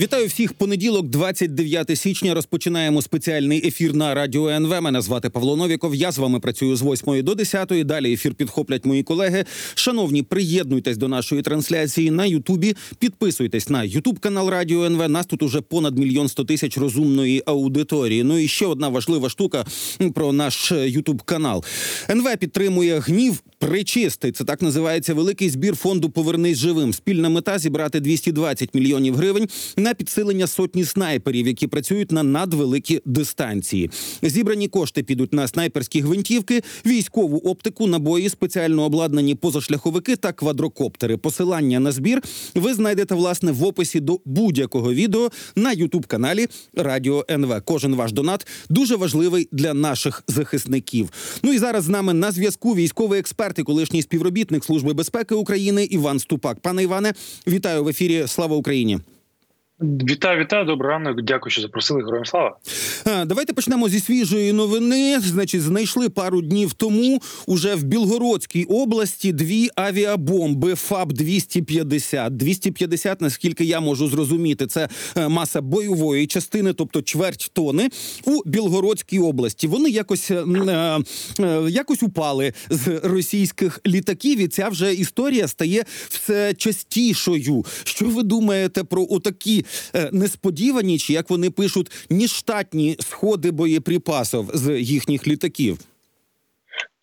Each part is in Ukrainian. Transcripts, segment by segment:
Вітаю всіх. Понеділок, 29 січня. Розпочинаємо спеціальний ефір на радіо НВ. Мене звати Павло Новіков. Я з вами працюю з 8 до 10. Далі ефір підхоплять мої колеги. Шановні, приєднуйтесь до нашої трансляції на Ютубі. Підписуйтесь на Ютуб канал Радіо НВ. Нас тут уже понад мільйон сто тисяч розумної аудиторії. Ну і ще одна важлива штука про наш Ютуб канал. НВ підтримує гнів причистий. Це так називається великий збір фонду Повернись живим. Спільна мета зібрати 220 мільйонів гривень на підсилення сотні снайперів, які працюють на надвеликі дистанції. Зібрані кошти підуть на снайперські гвинтівки, військову оптику, набої, спеціально обладнані позашляховики та квадрокоптери. Посилання на збір ви знайдете власне в описі до будь-якого відео на Ютуб каналі Радіо НВ. Кожен ваш донат дуже важливий для наших захисників. Ну і зараз з нами на зв'язку військовий експерт і колишній співробітник Служби безпеки України Іван Ступак. Пане Іване, вітаю в ефірі. Слава Україні. Вітаю, вітаю, добрий ранок. Дякую, що запросили. Героям слава. Давайте почнемо зі свіжої новини. Значить, знайшли пару днів тому уже в Білгородській області дві авіабомби ФАБ 250 250 наскільки я можу зрозуміти, це е, маса бойової частини, тобто чверть тони у Білгородській області. Вони якось е, е, якось упали з російських літаків. І ця вже історія стає все частішою. Що ви думаєте про отакі? Е, несподівані, чи як вони пишуть, ніштатні сходи боєприпасів з їхніх літаків.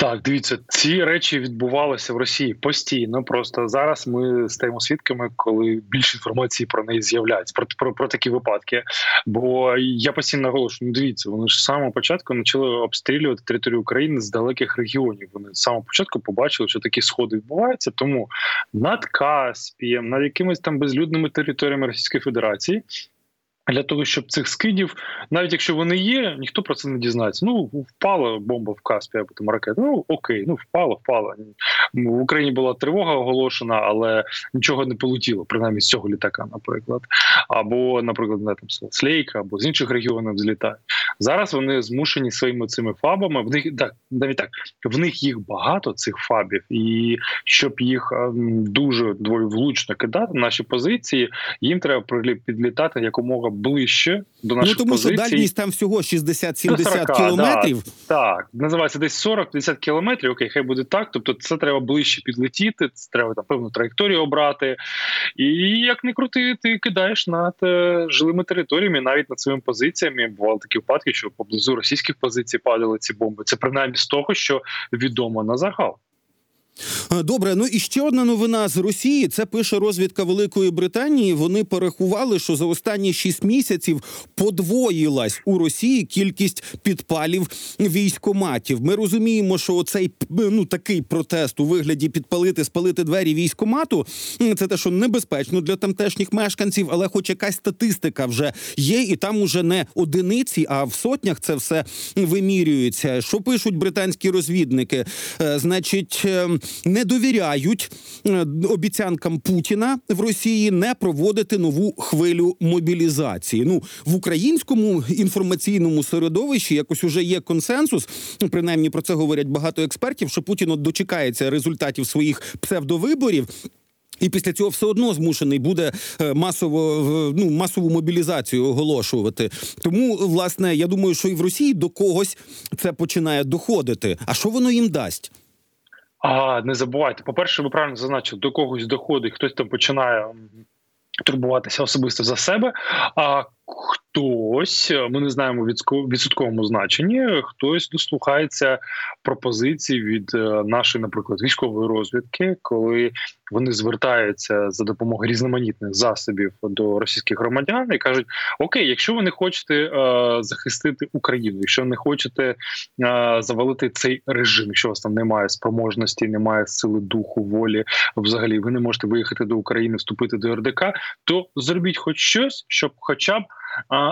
Так, дивіться, ці речі відбувалися в Росії постійно. Просто зараз ми стаємо свідками, коли більше інформації про неї з'являється про, про про, такі випадки. Бо я постійно наголошую, ну дивіться, вони ж з самого початку почали обстрілювати територію України з далеких регіонів. Вони з самого початку побачили, що такі сходи відбуваються. Тому над Каспієм, над якимись там безлюдними територіями Російської Федерації для того, щоб цих скидів, навіть якщо вони є, ніхто про це не дізнається. Ну впала бомба в Каспі або там ракета. Ну окей, ну впала, впала. В Україні була тривога оголошена, але нічого не полетіло, принаймні з цього літака, наприклад. Або, наприклад, не там Слейка, або з інших регіонів злітають. Зараз вони змушені своїми цими фабами. В них так навіть так в них їх багато цих фабів, і щоб їх дуже влучно кидати, наші позиції їм треба підлітати якомога ближче до наших Ну тому позицій. що дальність там всього 60-70 кілометрів. Да, так, називається десь 40-50 кілометрів. Окей, хай буде так. Тобто, це треба ближче підлетіти. Це треба там певну траєкторію обрати. І як не крути, ти кидаєш над е, жилими територіями, навіть над своїми позиціями. Бували такі випадки, що поблизу російських позицій падали ці бомби. Це принаймні з того, що відомо на загал. Е, добре, ну і ще одна новина з Росії. Це пише розвідка Великої Британії. Вони порахували, що за останні шість місяців подвоїлась у Росії кількість підпалів військоматів. Ми розуміємо, що оцей ну такий протест у вигляді підпалити, спалити двері військомату. Це те, що небезпечно для тамтешніх мешканців, але хоч якась статистика вже є, і там уже не одиниці, а в сотнях це все вимірюється. Що пишуть британські розвідники? Е, значить. Не довіряють е, обіцянкам Путіна в Росії не проводити нову хвилю мобілізації. Ну в українському інформаційному середовищі якось уже є консенсус. Принаймні про це говорять багато експертів. Що Путін от дочекається результатів своїх псевдовиборів. І після цього все одно змушений буде е, масово ну масову мобілізацію оголошувати. Тому, власне, я думаю, що і в Росії до когось це починає доходити. А що воно їм дасть? А не забувайте, по перше, ви правильно зазначили, до когось доходить, хтось там починає турбуватися особисто за себе. А хтось, ми не знаємо відсотковому значенні, хтось дослухається пропозицій від е, нашої, наприклад, військової розвідки, коли вони звертаються за допомогою різноманітних засобів до російських громадян і кажуть: Окей, якщо ви не хочете е, захистити Україну, якщо не хочете е, завалити цей режим, якщо у вас там немає спроможності, немає сили духу, волі, взагалі ви не можете виїхати до України, вступити до РДК, то зробіть хоч щось, щоб, хоча б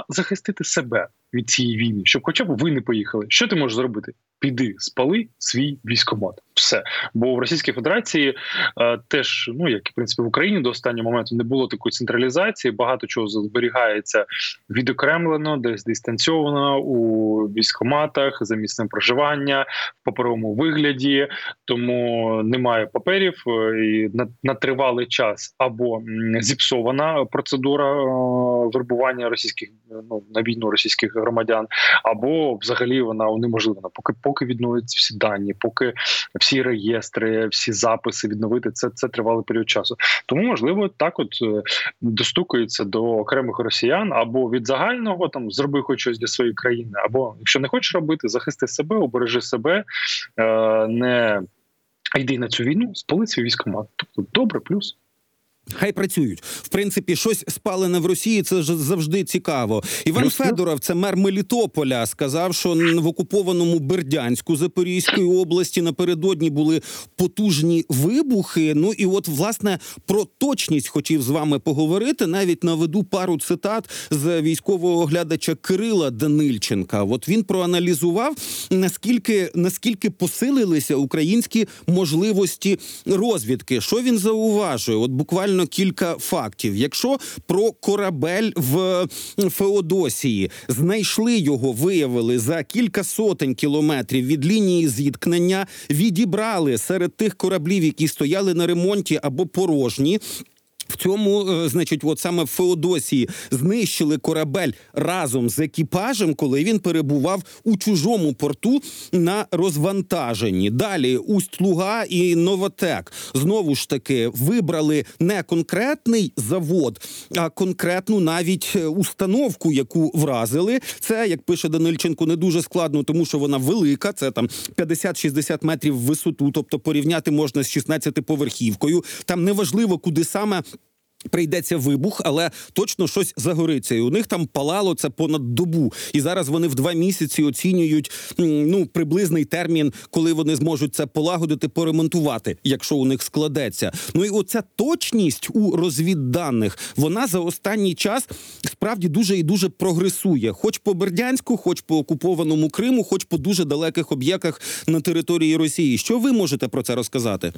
захистити себе від цієї війни, щоб, хоча б ви не поїхали. Що ти можеш зробити? піди спали свій військомат. Все, бо в Російській Федерації е, теж, ну як і в принципі в Україні до останнього моменту не було такої централізації. Багато чого зберігається відокремлено, десь дистанцьовано у військоматах за місцем проживання в паперовому вигляді, тому немає паперів е, і на, на тривалий час або зіпсована процедура е, вербування російських ну на війну російських громадян, або взагалі вона унеможливана, поки поки відновляться всі дані, поки всі реєстри, всі записи відновити це це тривалий період часу. Тому можливо так, от достукається достукується до окремих росіян або від загального там зроби хоч щось для своєї країни, або якщо не хочеш робити, захисти себе, обережи себе, е, не йди на цю війну, спали свій військомат. Тобто добре, плюс. Хай працюють в принципі, щось спалене в Росії. Це ж завжди цікаво. Іван Плюс, Федоров, це мер Мелітополя, сказав, що в окупованому Бердянську Запорізької області напередодні були потужні вибухи. Ну і от власне про точність хотів з вами поговорити. Навіть наведу пару цитат з військового оглядача Кирила Данильченка. От він проаналізував наскільки наскільки посилилися українські можливості розвідки. Що він зауважує? От буквально буквально кілька фактів. Якщо про корабель в Феодосії знайшли його, виявили за кілька сотень кілометрів від лінії зіткнення, відібрали серед тих кораблів, які стояли на ремонті або порожні. В цьому, е, значить, от саме в Феодосії знищили корабель разом з екіпажем, коли він перебував у чужому порту на розвантаженні. Далі Усть-Луга і Новотек знову ж таки вибрали не конкретний завод, а конкретну навіть е, установку, яку вразили. Це як пише Данильченко, не дуже складно, тому що вона велика. Це там 50-60 метрів висоту. Тобто порівняти можна з 16-поверхівкою. Там неважливо, куди саме. Прийдеться вибух, але точно щось загориться. І у них там палало це понад добу. І зараз вони в два місяці оцінюють ну приблизний термін, коли вони зможуть це полагодити, поремонтувати, якщо у них складеться. Ну і оця точність у розвідданих вона за останній час справді дуже і дуже прогресує, хоч по Бердянську, хоч по окупованому Криму, хоч по дуже далеких об'єктах на території Росії. Що ви можете про це розказати?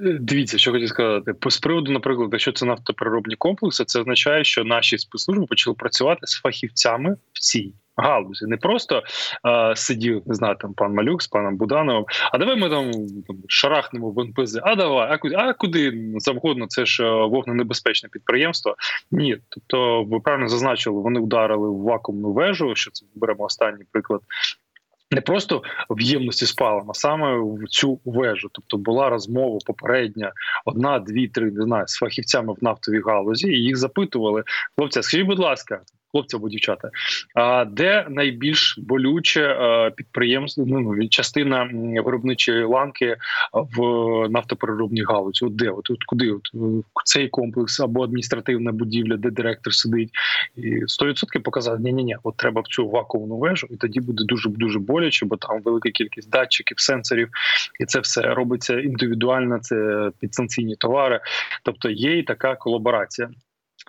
Дивіться, що хотів сказати з приводу, наприклад, якщо це нафтопереробні комплекси, це означає, що наші спецслужби почали працювати з фахівцями в цій галузі. Не просто а, сидів, не знаю, там пан Малюк з паном Будановим. А давай ми там, там шарахнемо в НПЗ. А давай, а куди а куди завгодно? Це ж вогненебезпечне підприємство. Ні, тобто ви правильно зазначили, вони вдарили в вакуумну вежу. Що це беремо останній приклад не просто в ємності спалом, а саме в цю вежу. Тобто була розмова попередня, одна, дві, три не знаю, з фахівцями в нафтовій галузі, і їх запитували. Хлопця, скажіть, будь ласка, хлопці або дівчата. А де найбільш болюче підприємство? Ну, частина виробничої ланки в нафтопереробній галузі? От де от, от куди? От цей комплекс або адміністративна будівля, де директор сидить, і 100% показати, ні, ні, ні, от треба в цю вакуумну вежу, і тоді буде дуже дуже боляче, бо там велика кількість датчиків, сенсорів, і це все робиться індивідуально. Це підсанкційні товари, тобто є і така колаборація.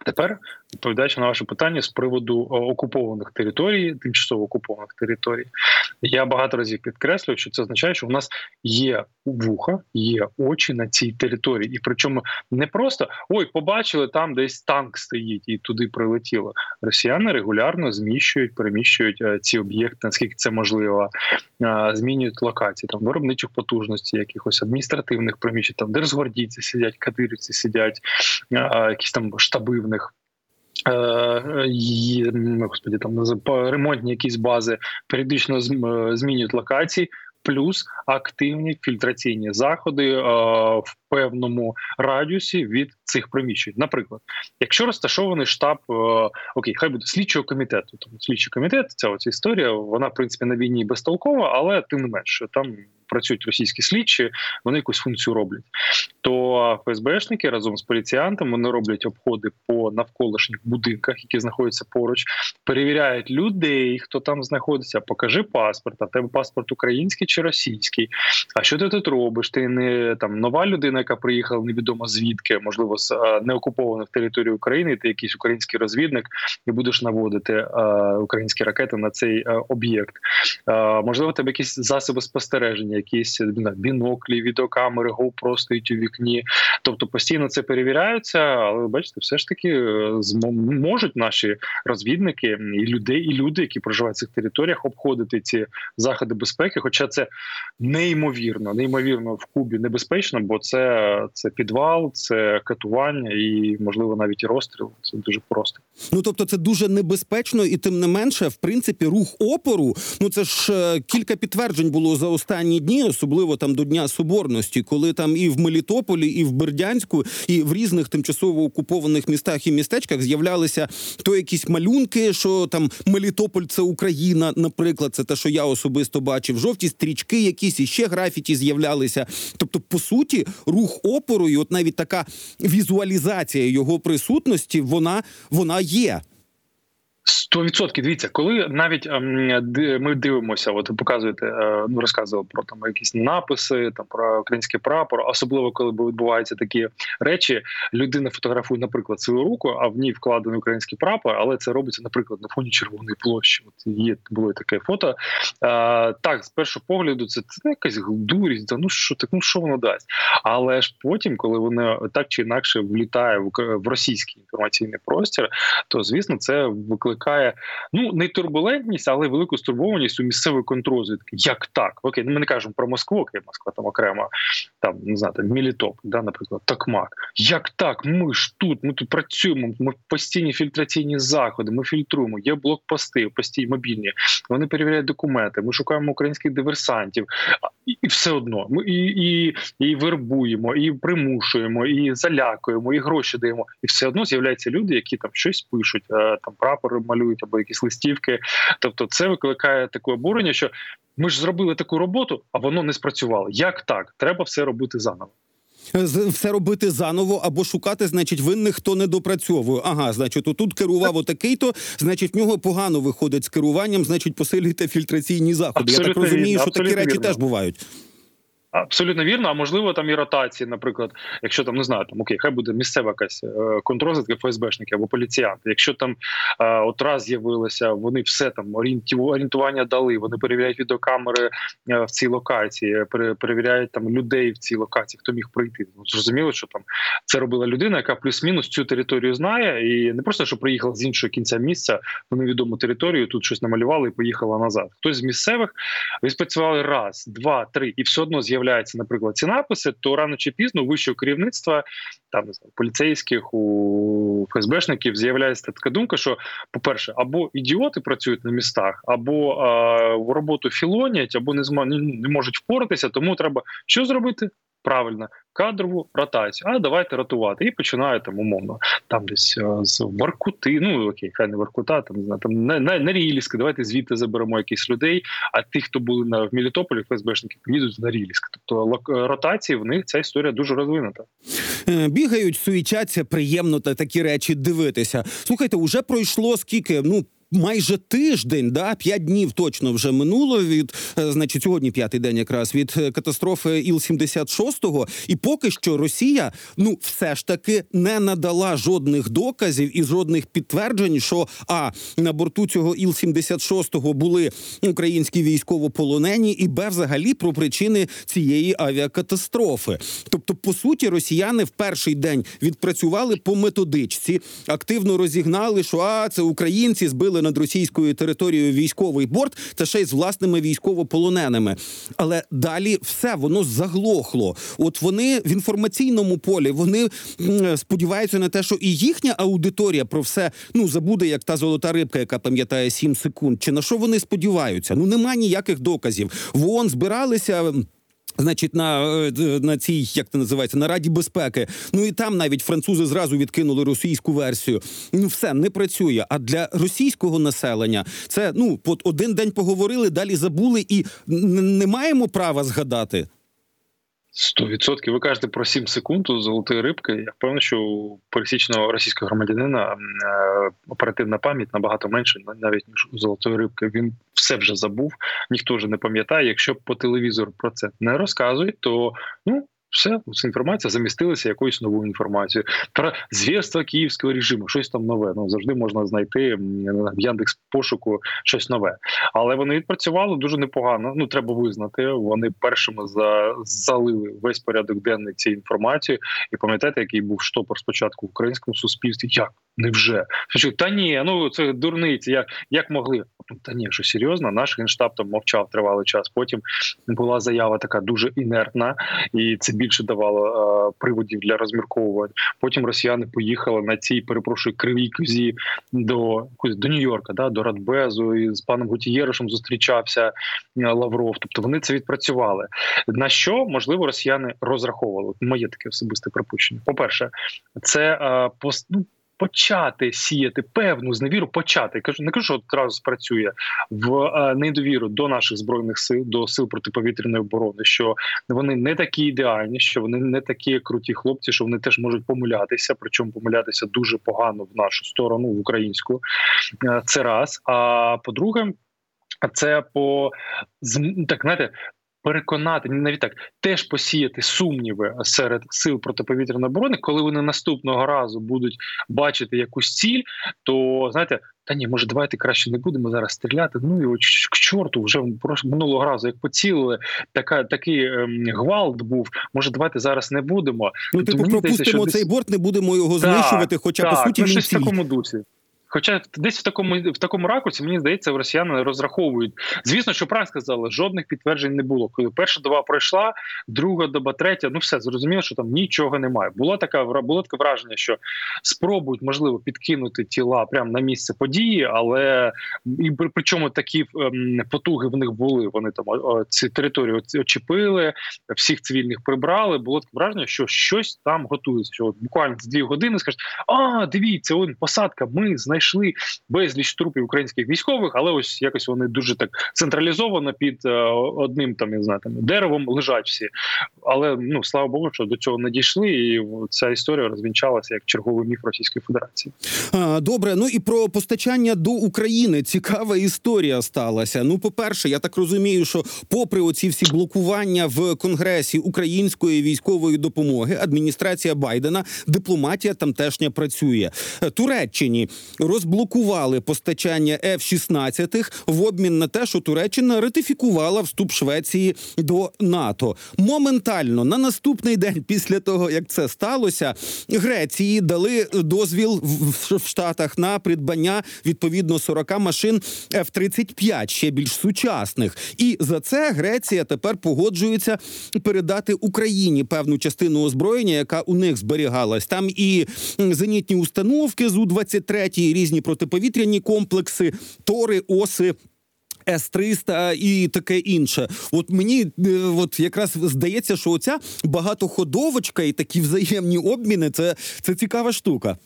Тепер відповідаючи на ваше питання з приводу окупованих територій, тимчасово окупованих територій, я багато разів підкреслюю, що це означає, що в нас є вуха, є очі на цій території, і причому не просто ой, побачили там, десь танк стоїть, і туди прилетіло. Росіяни регулярно зміщують, переміщують е, ці об'єкти, наскільки це можливо, е, змінюють локації там виробничих потужностей, якихось адміністративних приміщень, там держгвардійці сидять, кадирівці сидять, е, якісь там штаби в них. Е, господі, там ремонтні якісь бази періодично е, змінюють локації. Плюс активні фільтраційні заходи е, в певному радіусі від цих приміщень. Наприклад, якщо розташований штаб окей, хай буде слідчого комітету. Тому слідчий комітет, ця оця історія, вона в принципі на війні безтолкова, але тим не менше там працюють російські слідчі, вони якусь функцію роблять. То ФСБшники разом з поліціянтами вони роблять обходи по навколишніх будинках, які знаходяться поруч, перевіряють людей, хто там знаходиться. Покажи паспорт, а в тебе паспорт український чи російський. А що ти тут робиш? Ти не там нова людина, яка приїхала невідомо звідки, можливо, з неокупованих територій України. Ти якийсь український розвідник і будеш наводити е, українські ракети на цей е, об'єкт. Е, можливо, тебе якісь засоби спостереження, якісь біноклі, відеокамери, GoPro стоїть у вікні. Тобто постійно це перевіряється, але бачите, все ж таки е, можуть наші розвідники і людей, і люди, які проживають в цих територіях, обходити ці заходи безпеки. Хоча це неймовірно, неймовірно в Кубі небезпечно, бо це, це підвал, це катування і можливо навіть і розстріл. Це дуже просто. Ну тобто, це дуже небезпечно, і тим не менше, в принципі, рух опору. Ну це ж е, кілька підтверджень було за останні дні, особливо там до Дня Соборності, коли там і в Мелітополі, і в Бердянську, і в різних тимчасово окупованих містах і містечках з'являлися то якісь малюнки, що там Мелітополь це Україна, наприклад, це те, що я особисто бачив. Жовті стрічки, якісь і ще графіті з'являлися. Тобто, по суті, рух опору, і от навіть така візуалізація його присутності, вона, вона є. Сто відсотків. Дивіться, коли навіть ем, ми дивимося, от ви показуєте, е, ну розказували про там якісь написи, там про український прапор, особливо коли відбуваються такі речі. Людина фотографує, наприклад, свою руку, а в ній вкладений український прапор, але це робиться, наприклад, на фоні червоної площі. От є було таке фото. Е, так, з першого погляду, це, це якась дурість. Да ну що так, ну що воно дасть? Але ж потім, коли воно так чи інакше влітає в російський інформаційний простір, то звісно це викликає ну не турбулентність, але велику стурбованість у місцевої контрозвідки. Як так? Окей, ну ми не кажемо про Москву, окей, Москва там окремо, там не знаю, Мілітоп, да, наприклад, Токмак. Як так? Ми ж тут, ми тут працюємо. Ми постійні фільтраційні заходи, ми фільтруємо. Є блокпости, постійні мобільні. Вони перевіряють документи. Ми шукаємо українських диверсантів, і, і все одно. Ми і, і, і вербуємо, і примушуємо, і залякуємо, і гроші даємо. І все одно з'являються люди, які там щось пишуть, е, там прапори малюють або якісь листівки. Тобто, це викликає таке обурення, що ми ж зробили таку роботу, а воно не спрацювало. Як так? Треба все робити заново. Все робити заново або шукати, значить, винних, хто не допрацьовує. Ага, значить, отут керував отакий-то, значить, в нього погано виходить з керуванням, значить, посилюйте фільтраційні заходи. Я так розумію, вірно, що такі речі вірно. теж бувають. Абсолютно вірно, а можливо там і ротації, наприклад, якщо там не знаю, там окей, хай буде місцева якась е, контррозвідка, ФСБшники або поліціянти. Якщо там е, от раз з'явилися, вони все там орієнтування дали, вони перевіряють відеокамери е, в цій локації, перевіряють там людей в цій локації, хто міг прийти. Ну зрозуміло, що там це робила людина, яка плюс-мінус цю територію знає, і не просто що приїхала з іншого кінця місця на невідому територію, тут щось намалювали і поїхала назад. Хтось з місцевих відпрацювали раз, два, три, і все одно з'являються, наприклад, ці написи, то рано чи пізно вищого керівництва, там не знаю, поліцейських, у ФСБшників з'являється така думка, що, по-перше, або ідіоти працюють на містах, або а, в роботу філонять, або не зма- не, можуть впоратися, тому треба що зробити? Правильно, кадрову ротацію. А давайте ротувати. І починають там умовно. Там десь е, з Воркути, ну окей, хай не Воркута, там не знаю, там на, на, на Рілівське, давайте звідти заберемо якихось людей. А тих, хто були на в Мелітополі, ФСБшники, поїдуть на Рілівськ. Тобто лок- ротації в них ця історія дуже розвинута. Е, Бігають, суїчаться, приємно та такі речі дивитися. Слухайте, уже пройшло скільки? Ну. Майже тиждень, да, п'ять днів точно вже минуло від, е, значить, сьогодні п'ятий день якраз від е, катастрофи Іл-76, і поки що Росія, ну, все ж таки не надала жодних доказів і жодних підтверджень, що а на борту цього Іл-76 були українські військовополонені, і б взагалі про причини цієї авіакатастрофи. Тобто, по суті, росіяни в перший день відпрацювали по методичці, активно розігнали, що а це українці збили над російською територією військовий борт, та ще й з власними військовополоненими. Але далі все воно заглохло. От вони в інформаційному полі вони сподіваються на те, що і їхня аудиторія про все ну забуде, як та золота рибка, яка пам'ятає 7 секунд. Чи на що вони сподіваються? Ну нема ніяких доказів. В ООН збиралися. Значить, на е, на цій, як це називається, на Раді безпеки. Ну і там навіть французи зразу відкинули російську версію. Ну все не працює. А для російського населення це ну от один день поговорили, далі забули, і не маємо права згадати. Сто відсотків ви кажете про 7 секунд у золотої рибки. Я впевнений, що у пересічного російського громадянина е, оперативна пам'ять набагато менше, навіть ніж у золотої рибки. Він все вже забув, ніхто вже не пам'ятає. Якщо по телевізору про це не розказують, то ну все, ця інформація замістилася якоюсь новою інформацією про звірства київського режиму, щось там нове. Ну завжди можна знайти в Яндекс пошуку щось нове, але вони відпрацювали дуже непогано. Ну треба визнати. Вони першими за залили весь порядок денний цією інформацією. І пам'ятаєте, який був штопор спочатку в українському суспільстві? Як невже та ні, ну це дурниці. Як як могли? Та ні, що серйозно, наш генштаб там мовчав тривалий час. Потім була заява така дуже інертна, і це більше давало е, приводів для розмірковувань. Потім росіяни поїхали на цій перепрошую кривій кузі до до Нью-Йорка, да до Радбезу і з паном Гутієришем зустрічався е, Лавров. Тобто вони це відпрацювали. На що можливо росіяни розраховували? Моє таке особисте припущення. По перше, це е, ну, почати сіяти певну зневіру, почати кажу, не кажу, що одразу спрацює в е, недовіру до наших збройних сил, до сил протиповітряної оборони, що вони не такі ідеальні, що вони не такі круті хлопці, що вони теж можуть помилятися, причому помилятися дуже погано в нашу сторону, в українську. Е, це раз. А по-друге, це по так знаєте, переконати навіть так теж посіяти сумніви серед сил протиповітряної оборони, коли вони наступного разу будуть бачити якусь ціль, то знаєте. Та ні, може, давайте краще не будемо зараз стріляти. Ну і к чорту, вже минулого разу, як поцілили, така такий ем, гвалт був. Може, давайте зараз не будемо. Ну типу, пропустимо цей борт, не будемо його знищувати. Хоча так, по суті ну, він щось в такому дусі. Хоча десь в такому в такому ракурсі, мені здається, росіяни розраховують. Звісно, що правильно сказали, жодних підтверджень не було. Коли перша доба пройшла, друга доба, третя, ну все зрозуміло, що там нічого немає. Було така було таке враження, що спробують можливо підкинути тіла прямо на місце події, але і причому такі ем, потуги в них були. Вони там ці території очепили, всіх цивільних прибрали. Було таке враження, що щось там готується. Що от буквально з дві години скажуть, а дивіться, он посадка. Ми знайшли знайшли безліч трупів українських військових, але ось якось вони дуже так централізовано під е, одним там я знаю, там, деревом лежать всі. Але ну слава Богу, що до цього не дійшли, і ця історія розвінчалася як черговий міф Російської Федерації. Добре, ну і про постачання до України цікава історія сталася. Ну, по перше, я так розумію, що попри оці всі блокування в конгресі української військової допомоги, адміністрація Байдена, дипломатія тамтешня працює Туреччині розблокували постачання F-16 в обмін на те, що Туреччина ратифікувала вступ Швеції до НАТО. Моментально на наступний день після того, як це сталося, Греції дали дозвіл в Штатах на придбання відповідно 40 машин F-35, ще більш сучасних. І за це Греція тепер погоджується передати Україні певну частину озброєння, яка у них зберігалась. Там і зенітні установки з У-23, різні протиповітряні комплекси, тори, оси. С-300 і таке інше. От мені е, от якраз здається, що оця багатоходовочка і такі взаємні обміни це, це цікава штука.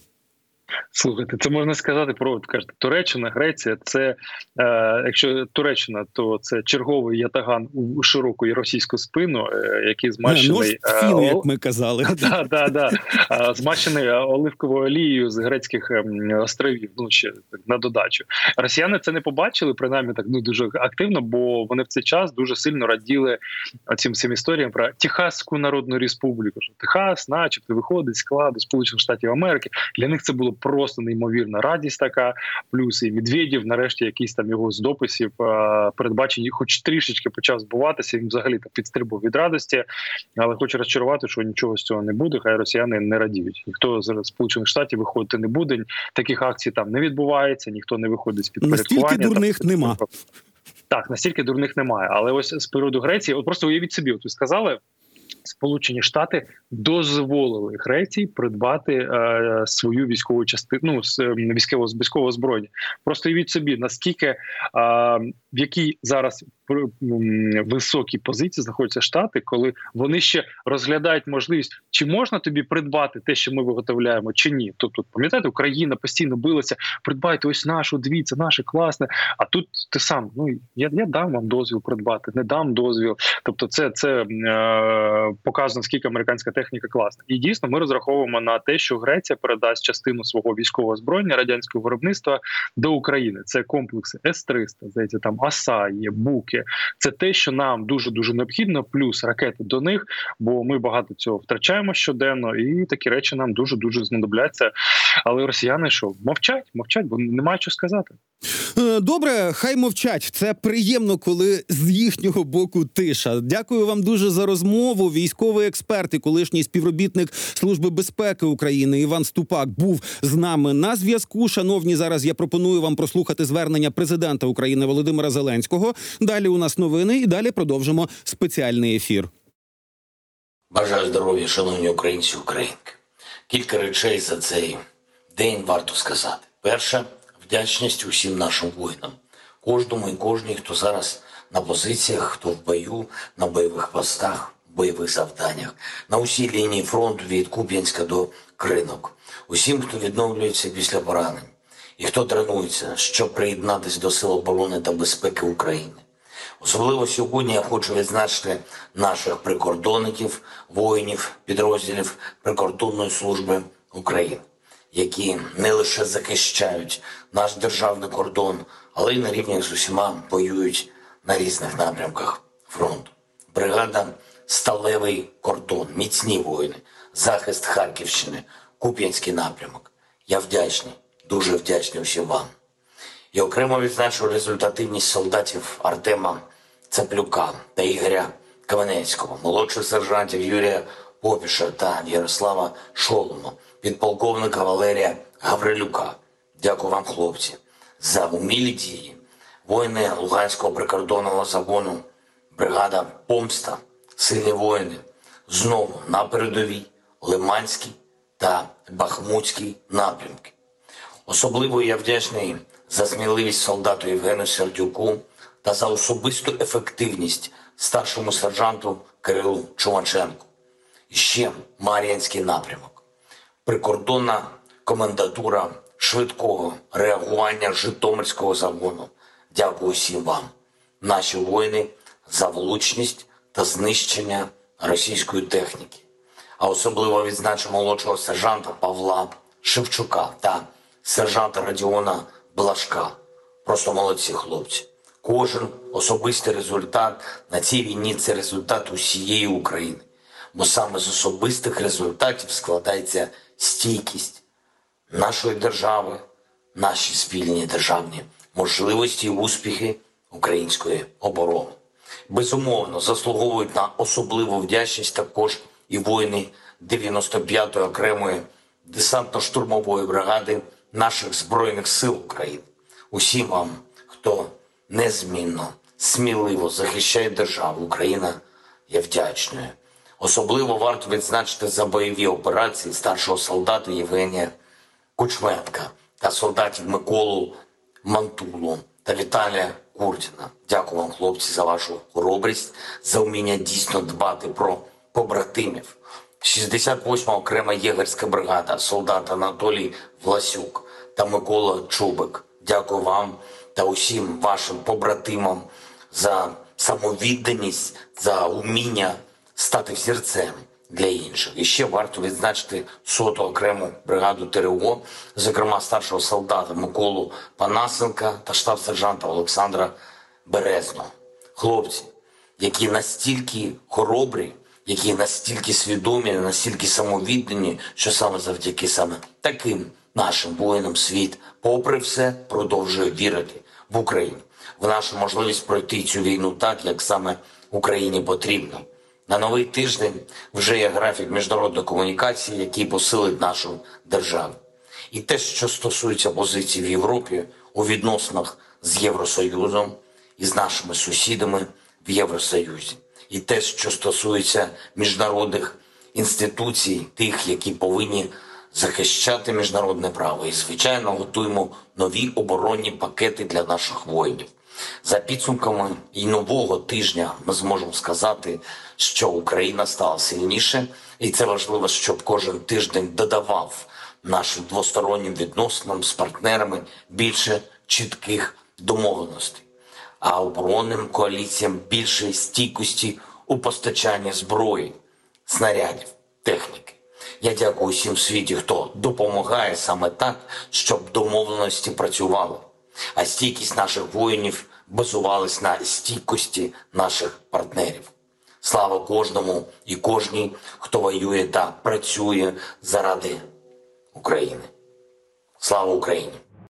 Слухайте, це можна сказати про кажете, Туреччина, Греція. Це е, якщо Туреччина, то це черговий ятаган у широку російську спину, е, який змащений Не, ну, е, як ми казали. Да, да, да, е, змащений оливковою олією з грецьких ем, островів. Ну ще на додачу. Росіяни це не побачили, принаймні так ну дуже активно, бо вони в цей час дуже сильно раділи цим всім історіям про Техасську Народну Республіку. Що Техас, начебто, виходить з складу Сполучених Штатів Америки. Для них це було просто неймовірна радість. Така плюс і Медведєв, нарешті, якийсь там його з дописів передбачені, хоч трішечки почав збуватися. Він взагалі так підстрибував від радості, але хочу розчарувати, що нічого з цього не буде. Хай росіяни не радіють. Ніхто з сполучених штатів виходити не буде. Таких акцій там не відбувається, ніхто не виходить з підпорядкування. Настільки дурних там, нема. Так, настільки дурних немає. Але ось з приводу Греції, от просто уявіть собі, от ви сказали. Сполучені Штати дозволили Греції придбати е, свою військову частину ну, військово військового зброєння. Просто уявіть собі, наскільки е, в якій зараз високій позиції знаходяться штати, коли вони ще розглядають можливість, чи можна тобі придбати те, що ми виготовляємо, чи ні. Тобто, пам'ятаєте, Україна постійно билася, придбайте ось нашу, дивіться, наше класне. А тут ти сам ну я, я дам вам дозвіл придбати, не дам дозвіл. Тобто, це це е, показано, скільки американська техніка класна. І дійсно, ми розраховуємо на те, що Греція передасть частину свого військового озброєння радянського виробництва до України. Це комплекси С-300, здається, там АСА є, Буки. Це те, що нам дуже дуже необхідно, плюс ракети до них, бо ми багато цього втрачаємо щоденно, і такі речі нам дуже дуже знадобляться. Але росіяни що мовчать, мовчать, бо немає що сказати. Е, Добре, хай мовчать. Це приємно, коли з їхнього боку тиша. Дякую вам дуже за розмову. Військовий експерт і колишній співробітник Служби безпеки України Іван Ступак був з нами на зв'язку. Шановні, зараз я пропоную вам прослухати звернення президента України Володимира Зеленського. Далі у нас новини, і далі продовжимо спеціальний ефір. Бажаю здоров'я, шановні українці українки. Кілька речей за цей день варто сказати. Перше вдячність усім нашим воїнам, кожному і кожній, хто зараз на позиціях, хто в бою, на бойових постах, бойових завданнях, на усій лінії фронту від Куп'янська до Кринок, усім, хто відновлюється після поранень. І хто тренується, щоб приєднатися до Сил оборони та безпеки України. Особливо сьогодні я хочу відзначити наших прикордонників, воїнів, підрозділів прикордонної служби України, які не лише захищають наш державний кордон, але й на рівні з усіма воюють на різних напрямках фронту. Бригада Сталевий кордон, міцні воїни, захист Харківщини, Куп'янський напрямок. Я вдячний, дуже вдячний усім вам. І окремо відзначу результативність солдатів Артема Цаплюка та Ігоря Каменецького, молодших сержантів Юрія Попіша та Ярослава Шолома, підполковника Валерія Гаврилюка. Дякую вам, хлопці, за умілі дії. Воїни Луганського прикордонного загону, бригада Помста, сильні воїни, знову на передовій, Лиманський та Бахмутський напрямки. Особливо я вдячний за сміливість солдату Євгену Сердюку та за особисту ефективність старшому сержанту Кирилу Чумаченку. І ще Мар'янський напрямок. Прикордонна комендатура швидкого реагування Житомирського загону. Дякую всім вам, наші воїни, за влучність та знищення російської техніки а особливо відзначу молодшого сержанта Павла Шевчука та сержанта Радіона Блашка. Просто молодці хлопці. Кожен особистий результат на цій війні це результат усієї України. Бо саме з особистих результатів складається стійкість нашої держави, наші спільні державні можливості і успіхи української оборони. Безумовно, заслуговують на особливу вдячність також і воїни 95-ї окремої десантно-штурмової бригади наших Збройних сил України. Усім вам, хто незмінно, сміливо захищає державу Україна, є вдячною. Особливо варто відзначити за бойові операції старшого солдата Євгенія Кучменка та солдатів Миколу Мантулу та Віталія Курдіна. Дякую вам, хлопці, за вашу хоробрість, за вміння дійсно дбати про побратимів. 68-ма окрема єгерська бригада, солдат Анатолій Власюк та Микола Чубик. Дякую вам та усім вашим побратимам за самовідданість, за уміння стати взірцем для інших. І ще варто відзначити соту окрему бригаду ТРО, зокрема старшого солдата Миколу Панасенка та штаб-сержанта Олександра Березного. Хлопці, які настільки хоробрі, які настільки свідомі, настільки самовіддані, що саме завдяки саме таким нашим воїнам світ, попри все, продовжує вірити в Україну, в нашу можливість пройти цю війну так, як саме Україні потрібно. На новий тиждень вже є графік міжнародної комунікації, який посилить нашу державу. І те, що стосується позицій в Європі у відносинах з Євросоюзом і з нашими сусідами в Євросоюзі, і те, що стосується міжнародних інституцій, тих, які повинні захищати міжнародне право і, звичайно, готуємо нові оборонні пакети для наших воїнів. За підсумками і нового тижня ми зможемо сказати, що Україна стала сильніше, і це важливо, щоб кожен тиждень додавав нашим двостороннім відносинам з партнерами більше чітких домовленостей, а оборонним коаліціям більше стійкості у постачанні зброї, снарядів, техніки. Я дякую всім в світі, хто допомагає саме так, щоб домовленості працювали, а стійкість наших воїнів базувалась на стійкості наших партнерів. Слава кожному і кожній, хто воює та працює заради України. Слава Україні!